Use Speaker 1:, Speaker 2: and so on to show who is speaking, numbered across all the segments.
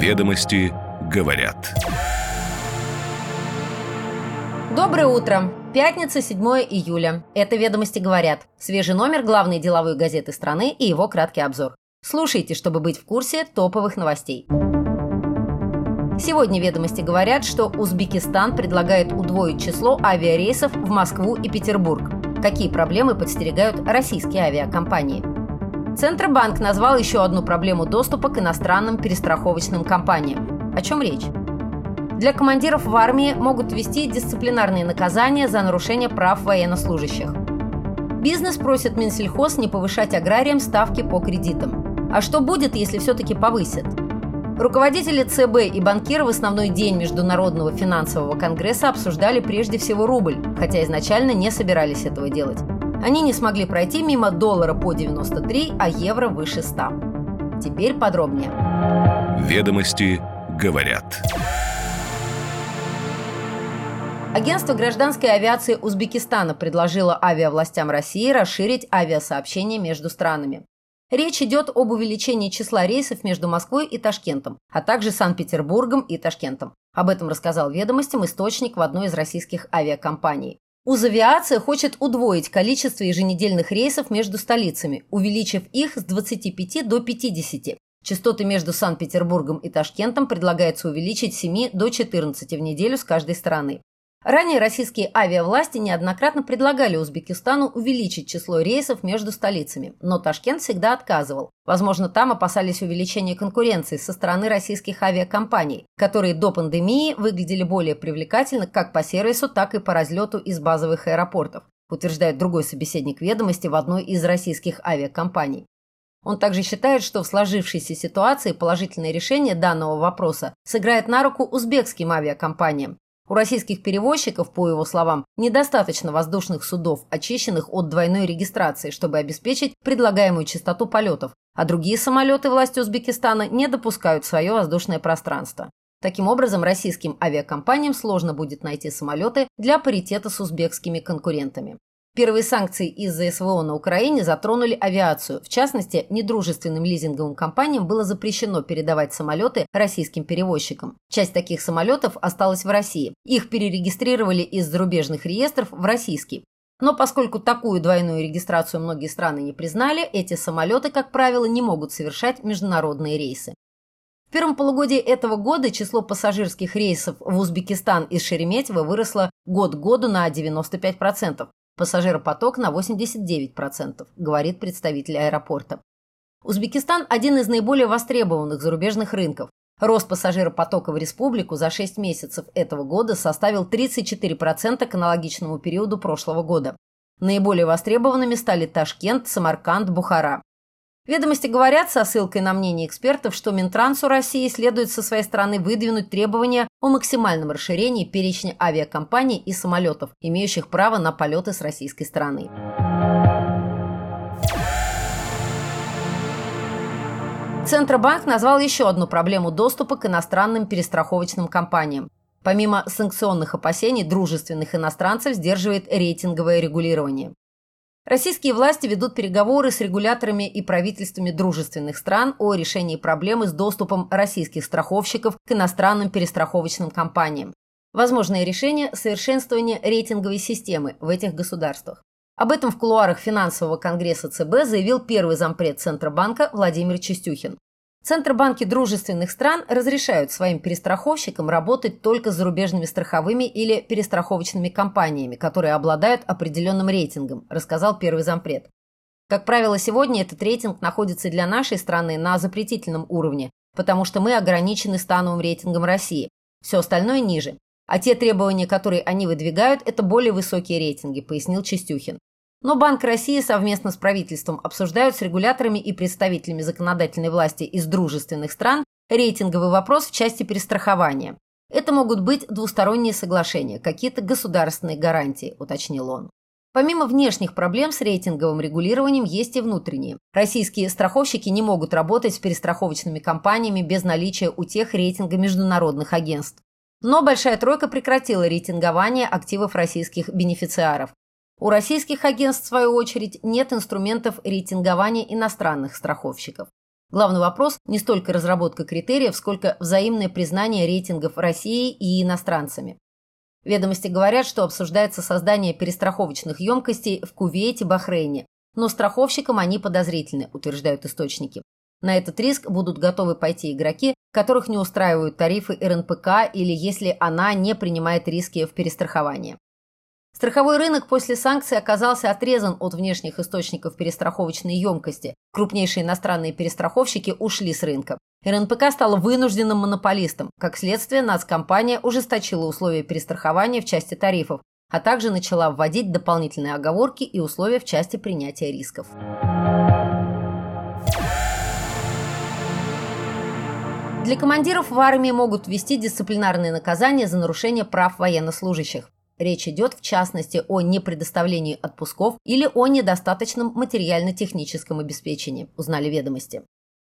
Speaker 1: Ведомости говорят.
Speaker 2: Доброе утро! Пятница, 7 июля. Это «Ведомости говорят». Свежий номер главной деловой газеты страны и его краткий обзор. Слушайте, чтобы быть в курсе топовых новостей. Сегодня «Ведомости» говорят, что Узбекистан предлагает удвоить число авиарейсов в Москву и Петербург. Какие проблемы подстерегают российские авиакомпании? Центробанк назвал еще одну проблему доступа к иностранным перестраховочным компаниям. О чем речь? Для командиров в армии могут ввести дисциплинарные наказания за нарушение прав военнослужащих. Бизнес просит Минсельхоз не повышать аграриям ставки по кредитам. А что будет, если все-таки повысят? Руководители ЦБ и банкиры в основной день Международного финансового конгресса обсуждали прежде всего рубль, хотя изначально не собирались этого делать. Они не смогли пройти мимо доллара по 93, а евро выше 100. Теперь подробнее.
Speaker 1: Ведомости говорят.
Speaker 2: Агентство гражданской авиации Узбекистана предложило авиавластям России расширить авиасообщение между странами. Речь идет об увеличении числа рейсов между Москвой и Ташкентом, а также Санкт-Петербургом и Ташкентом. Об этом рассказал ведомостям источник в одной из российских авиакомпаний. Узавиация хочет удвоить количество еженедельных рейсов между столицами, увеличив их с 25 до 50. Частоты между Санкт-Петербургом и Ташкентом предлагается увеличить с 7 до 14 в неделю с каждой стороны. Ранее российские авиавласти неоднократно предлагали Узбекистану увеличить число рейсов между столицами, но Ташкент всегда отказывал. Возможно, там опасались увеличения конкуренции со стороны российских авиакомпаний, которые до пандемии выглядели более привлекательно как по сервису, так и по разлету из базовых аэропортов, утверждает другой собеседник ведомости в одной из российских авиакомпаний. Он также считает, что в сложившейся ситуации положительное решение данного вопроса сыграет на руку узбекским авиакомпаниям, у российских перевозчиков, по его словам, недостаточно воздушных судов, очищенных от двойной регистрации, чтобы обеспечить предлагаемую частоту полетов, а другие самолеты власти Узбекистана не допускают в свое воздушное пространство. Таким образом, российским авиакомпаниям сложно будет найти самолеты для паритета с узбекскими конкурентами. Первые санкции из-за СВО на Украине затронули авиацию. В частности, недружественным лизинговым компаниям было запрещено передавать самолеты российским перевозчикам. Часть таких самолетов осталась в России. Их перерегистрировали из зарубежных реестров в российский. Но поскольку такую двойную регистрацию многие страны не признали, эти самолеты, как правило, не могут совершать международные рейсы. В первом полугодии этого года число пассажирских рейсов в Узбекистан из Шереметьево выросло год к году на 95%, Пассажиропоток на 89%, говорит представитель аэропорта. Узбекистан – один из наиболее востребованных зарубежных рынков. Рост пассажиропотока в республику за 6 месяцев этого года составил 34% к аналогичному периоду прошлого года. Наиболее востребованными стали Ташкент, Самарканд, Бухара. Ведомости говорят со ссылкой на мнение экспертов, что Минтрансу России следует со своей стороны выдвинуть требования о максимальном расширении перечня авиакомпаний и самолетов, имеющих право на полеты с российской стороны. Центробанк назвал еще одну проблему доступа к иностранным перестраховочным компаниям. Помимо санкционных опасений, дружественных иностранцев сдерживает рейтинговое регулирование. Российские власти ведут переговоры с регуляторами и правительствами дружественных стран о решении проблемы с доступом российских страховщиков к иностранным перестраховочным компаниям. Возможное решение – совершенствование рейтинговой системы в этих государствах. Об этом в кулуарах финансового конгресса ЦБ заявил первый зампред Центробанка Владимир Чистюхин. Центробанки дружественных стран разрешают своим перестраховщикам работать только с зарубежными страховыми или перестраховочными компаниями, которые обладают определенным рейтингом, рассказал первый зампред. Как правило, сегодня этот рейтинг находится для нашей страны на запретительном уровне, потому что мы ограничены становым рейтингом России. Все остальное ниже. А те требования, которые они выдвигают, это более высокие рейтинги, пояснил Чистюхин. Но Банк России совместно с правительством обсуждают с регуляторами и представителями законодательной власти из дружественных стран рейтинговый вопрос в части перестрахования. Это могут быть двусторонние соглашения, какие-то государственные гарантии, уточнил он. Помимо внешних проблем с рейтинговым регулированием есть и внутренние. Российские страховщики не могут работать с перестраховочными компаниями без наличия у тех рейтинга международных агентств. Но Большая Тройка прекратила рейтингование активов российских бенефициаров. У российских агентств, в свою очередь, нет инструментов рейтингования иностранных страховщиков. Главный вопрос – не столько разработка критериев, сколько взаимное признание рейтингов России и иностранцами. Ведомости говорят, что обсуждается создание перестраховочных емкостей в Кувейте, Бахрейне, но страховщикам они подозрительны, утверждают источники. На этот риск будут готовы пойти игроки, которых не устраивают тарифы РНПК или если она не принимает риски в перестраховании. Страховой рынок после санкций оказался отрезан от внешних источников перестраховочной емкости. Крупнейшие иностранные перестраховщики ушли с рынка. РНПК стала вынужденным монополистом. Как следствие, нацкомпания ужесточила условия перестрахования в части тарифов, а также начала вводить дополнительные оговорки и условия в части принятия рисков. Для командиров в армии могут ввести дисциплинарные наказания за нарушение прав военнослужащих. Речь идет, в частности, о непредоставлении отпусков или о недостаточном материально-техническом обеспечении, узнали ведомости.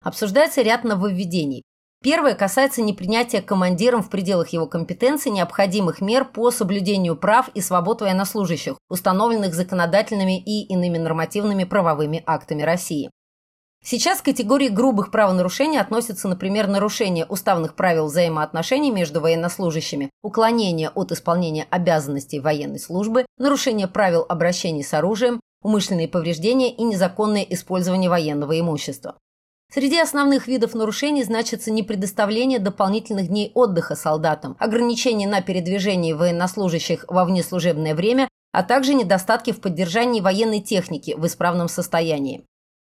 Speaker 2: Обсуждается ряд нововведений. Первое касается непринятия командиром в пределах его компетенции необходимых мер по соблюдению прав и свобод военнослужащих, установленных законодательными и иными нормативными правовыми актами России. Сейчас к категории грубых правонарушений относятся, например, нарушение уставных правил взаимоотношений между военнослужащими, уклонение от исполнения обязанностей военной службы, нарушение правил обращения с оружием, умышленные повреждения и незаконное использование военного имущества. Среди основных видов нарушений значится непредоставление дополнительных дней отдыха солдатам, ограничение на передвижение военнослужащих во внеслужебное время, а также недостатки в поддержании военной техники в исправном состоянии.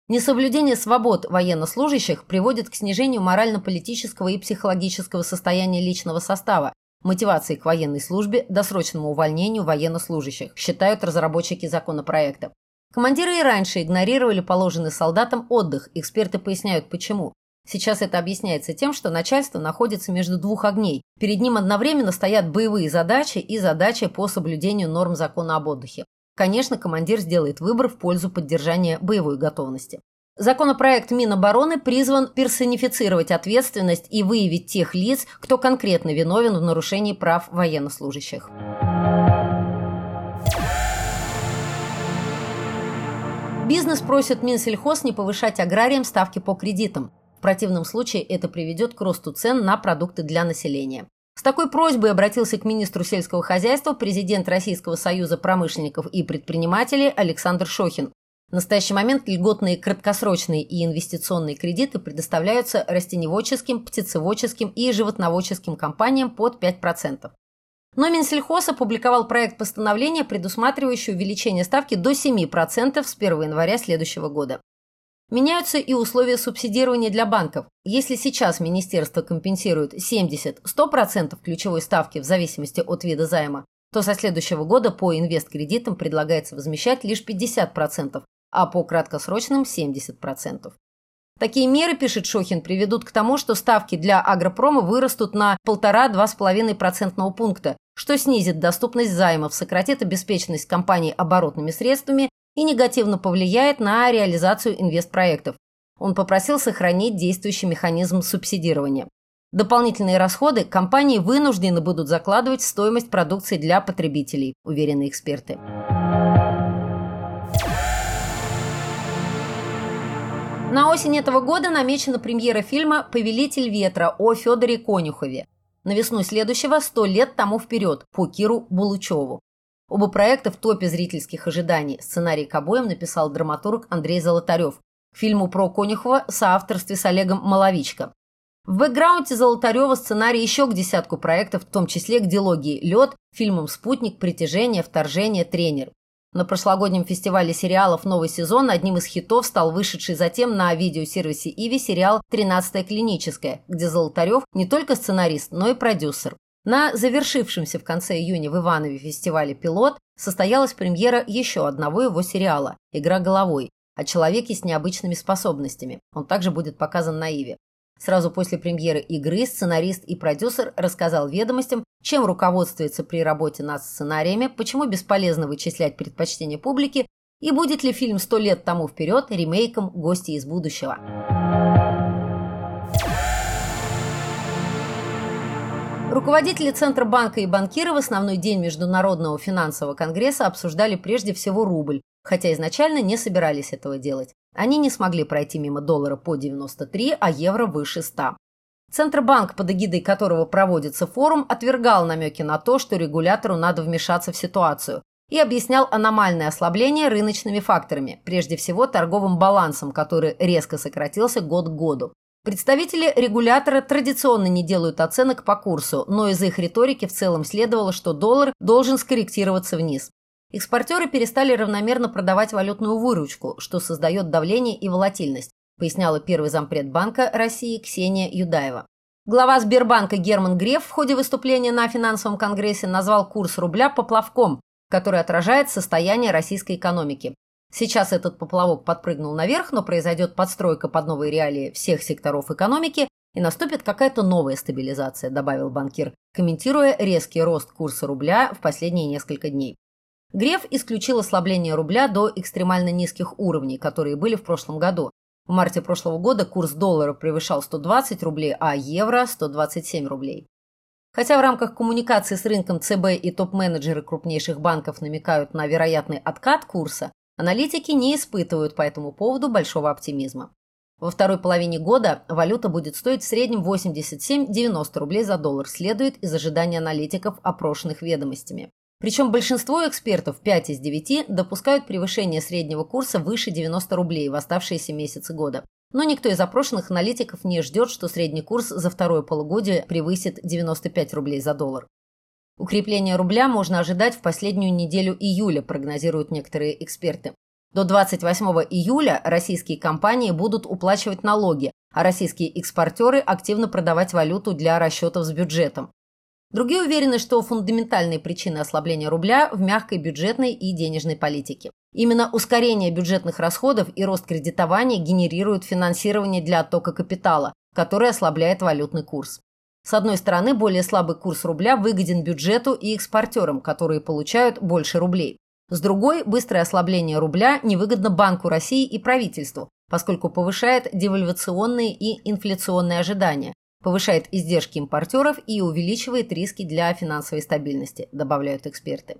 Speaker 2: Несоблюдение свобод военнослужащих приводит к снижению морально-политического и психологического состояния личного состава, мотивации к военной службе, досрочному увольнению военнослужащих, считают разработчики законопроекта. Командиры и раньше игнорировали положенный солдатам отдых, эксперты поясняют почему. Сейчас это объясняется тем, что начальство находится между двух огней. Перед ним одновременно стоят боевые задачи и задачи по соблюдению норм закона об отдыхе. Конечно, командир сделает выбор в пользу поддержания боевой готовности. Законопроект Минобороны призван персонифицировать ответственность и выявить тех лиц, кто конкретно виновен в нарушении прав военнослужащих. Бизнес просит Минсельхоз не повышать аграриям ставки по кредитам. В противном случае это приведет к росту цен на продукты для населения. С такой просьбой обратился к министру сельского хозяйства президент Российского союза промышленников и предпринимателей Александр Шохин. В настоящий момент льготные краткосрочные и инвестиционные кредиты предоставляются растеневодческим, птицеводческим и животноводческим компаниям под 5%. Но Минсельхоз опубликовал проект постановления, предусматривающий увеличение ставки до 7% с 1 января следующего года. Меняются и условия субсидирования для банков. Если сейчас министерство компенсирует 70-100% ключевой ставки в зависимости от вида займа, то со следующего года по инвесткредитам предлагается возмещать лишь 50%, а по краткосрочным – 70%. Такие меры, пишет Шохин, приведут к тому, что ставки для агропрома вырастут на 1,5-2,5% пункта, что снизит доступность займов, сократит обеспеченность компаний оборотными средствами и негативно повлияет на реализацию инвестпроектов. Он попросил сохранить действующий механизм субсидирования. Дополнительные расходы компании вынуждены будут закладывать в стоимость продукции для потребителей, уверены эксперты. На осень этого года намечена премьера фильма «Повелитель ветра» о Федоре Конюхове. На весну следующего «Сто лет тому вперед» по Киру Булычеву. Оба проекта в топе зрительских ожиданий. Сценарий к обоим написал драматург Андрей Золотарев. К фильму про Конюхова соавторстве с Олегом Маловичко. В бэкграунде Золотарева сценарий еще к десятку проектов, в том числе к дилогии «Лед», фильмам «Спутник», «Притяжение», «Вторжение», «Тренер». На прошлогоднем фестивале сериалов «Новый сезон» одним из хитов стал вышедший затем на видеосервисе «Иви» сериал «Тринадцатая клиническая», где Золотарев не только сценарист, но и продюсер. На завершившемся в конце июня в Иванове фестивале «Пилот» состоялась премьера еще одного его сериала «Игра головой» о человеке с необычными способностями. Он также будет показан на Иве. Сразу после премьеры игры сценарист и продюсер рассказал ведомостям, чем руководствуется при работе над сценариями, почему бесполезно вычислять предпочтения публики и будет ли фильм «Сто лет тому вперед» ремейком «Гости из будущего». Руководители Центробанка и банкиры в основной день Международного финансового конгресса обсуждали прежде всего рубль, хотя изначально не собирались этого делать. Они не смогли пройти мимо доллара по 93, а евро выше 100. Центробанк, под эгидой которого проводится форум, отвергал намеки на то, что регулятору надо вмешаться в ситуацию, и объяснял аномальное ослабление рыночными факторами, прежде всего торговым балансом, который резко сократился год к году. Представители регулятора традиционно не делают оценок по курсу, но из их риторики в целом следовало, что доллар должен скорректироваться вниз. Экспортеры перестали равномерно продавать валютную выручку, что создает давление и волатильность, поясняла первый зампред Банка России Ксения Юдаева. Глава Сбербанка Герман Греф в ходе выступления на финансовом конгрессе назвал курс рубля поплавком, который отражает состояние российской экономики. Сейчас этот поплавок подпрыгнул наверх, но произойдет подстройка под новые реалии всех секторов экономики и наступит какая-то новая стабилизация, добавил банкир, комментируя резкий рост курса рубля в последние несколько дней. Греф исключил ослабление рубля до экстремально низких уровней, которые были в прошлом году. В марте прошлого года курс доллара превышал 120 рублей, а евро – 127 рублей. Хотя в рамках коммуникации с рынком ЦБ и топ-менеджеры крупнейших банков намекают на вероятный откат курса, аналитики не испытывают по этому поводу большого оптимизма. Во второй половине года валюта будет стоить в среднем 87-90 рублей за доллар, следует из ожидания аналитиков, опрошенных ведомостями. Причем большинство экспертов, 5 из 9, допускают превышение среднего курса выше 90 рублей в оставшиеся месяцы года. Но никто из опрошенных аналитиков не ждет, что средний курс за второе полугодие превысит 95 рублей за доллар. Укрепление рубля можно ожидать в последнюю неделю июля, прогнозируют некоторые эксперты. До 28 июля российские компании будут уплачивать налоги, а российские экспортеры активно продавать валюту для расчетов с бюджетом. Другие уверены, что фундаментальные причины ослабления рубля в мягкой бюджетной и денежной политике. Именно ускорение бюджетных расходов и рост кредитования генерируют финансирование для оттока капитала, который ослабляет валютный курс. С одной стороны, более слабый курс рубля выгоден бюджету и экспортерам, которые получают больше рублей. С другой, быстрое ослабление рубля невыгодно Банку России и правительству, поскольку повышает девальвационные и инфляционные ожидания, повышает издержки импортеров и увеличивает риски для финансовой стабильности, добавляют эксперты.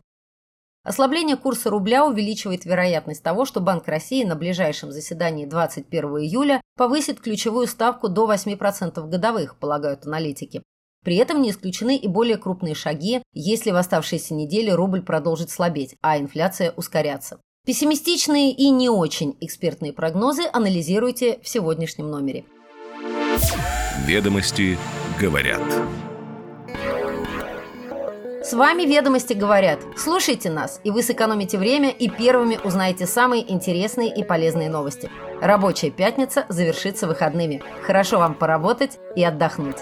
Speaker 2: Ослабление курса рубля увеличивает вероятность того, что Банк России на ближайшем заседании 21 июля повысит ключевую ставку до 8% годовых, полагают аналитики. При этом не исключены и более крупные шаги, если в оставшиеся недели рубль продолжит слабеть, а инфляция ускоряться. Пессимистичные и не очень экспертные прогнозы анализируйте в сегодняшнем номере.
Speaker 1: Ведомости говорят.
Speaker 2: С вами «Ведомости говорят». Слушайте нас, и вы сэкономите время и первыми узнаете самые интересные и полезные новости. Рабочая пятница завершится выходными. Хорошо вам поработать и отдохнуть.